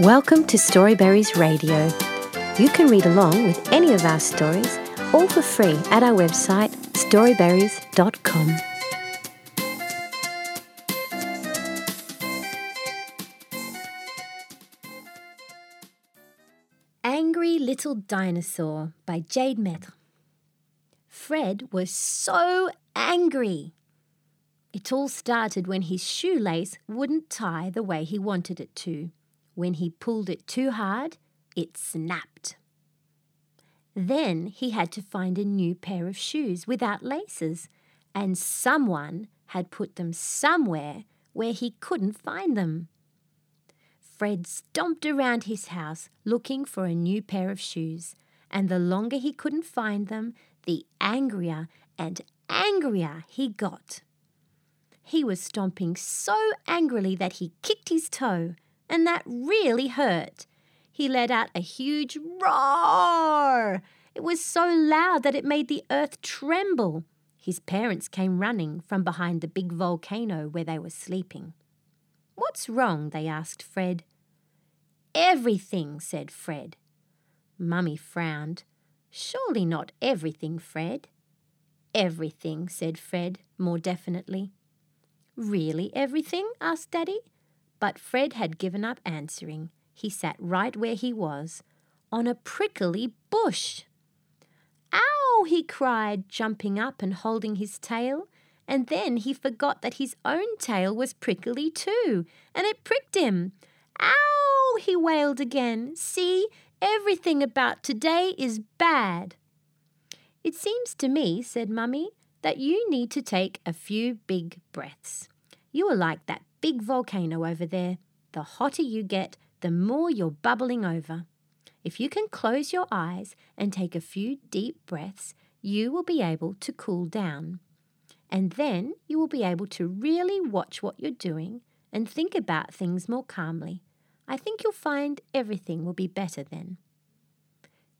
Welcome to Storyberries Radio. You can read along with any of our stories, all for free at our website storyberries.com. Angry Little Dinosaur by Jade Maître. Fred was so angry. It all started when his shoelace wouldn't tie the way he wanted it to. When he pulled it too hard, it snapped. Then he had to find a new pair of shoes without laces, and someone had put them somewhere where he couldn't find them. Fred stomped around his house looking for a new pair of shoes, and the longer he couldn't find them, the angrier and angrier he got. He was stomping so angrily that he kicked his toe, and that really hurt. He let out a huge roar. It was so loud that it made the earth tremble. His parents came running from behind the big volcano where they were sleeping. What's wrong? they asked Fred. Everything, said Fred. Mummy frowned. Surely not everything, Fred. Everything, said Fred more definitely. Really everything? asked Daddy. But Fred had given up answering. He sat right where he was, on a prickly bush. Ow! he cried, jumping up and holding his tail. And then he forgot that his own tail was prickly too, and it pricked him. Ow! he wailed again. See, everything about today is bad. It seems to me, said Mummy, that you need to take a few big breaths. You are like that big volcano over there. The hotter you get, the more you're bubbling over. If you can close your eyes and take a few deep breaths, you will be able to cool down. And then you will be able to really watch what you're doing and think about things more calmly. I think you'll find everything will be better then.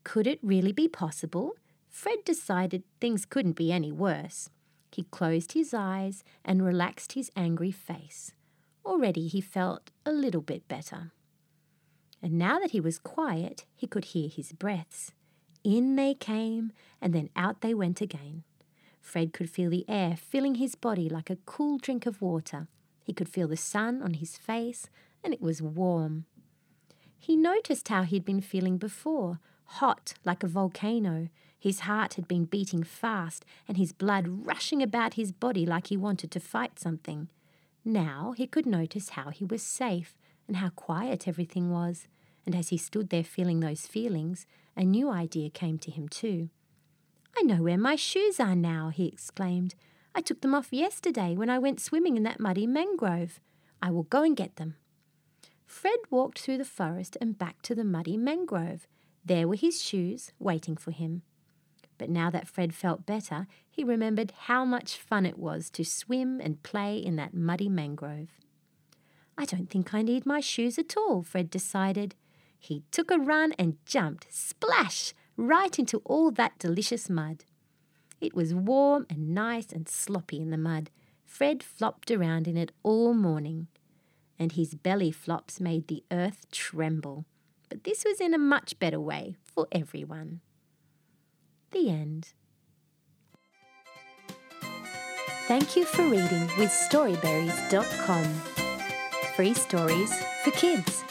Could it really be possible? Fred decided things couldn't be any worse. He closed his eyes and relaxed his angry face. Already he felt a little bit better. And now that he was quiet, he could hear his breaths. In they came, and then out they went again. Fred could feel the air filling his body like a cool drink of water. He could feel the sun on his face, and it was warm. He noticed how he'd been feeling before hot like a volcano. His heart had been beating fast, and his blood rushing about his body like he wanted to fight something. Now he could notice how he was safe and how quiet everything was, and as he stood there feeling those feelings, a new idea came to him too. I know where my shoes are now, he exclaimed. I took them off yesterday when I went swimming in that muddy mangrove. I will go and get them. Fred walked through the forest and back to the muddy mangrove. There were his shoes waiting for him. But now that Fred felt better, he remembered how much fun it was to swim and play in that muddy mangrove. I don't think I need my shoes at all, Fred decided. He took a run and jumped, splash, right into all that delicious mud. It was warm and nice and sloppy in the mud. Fred flopped around in it all morning, and his belly flops made the earth tremble. But this was in a much better way for everyone. The end. Thank you for reading with Storyberries.com. Free stories for kids.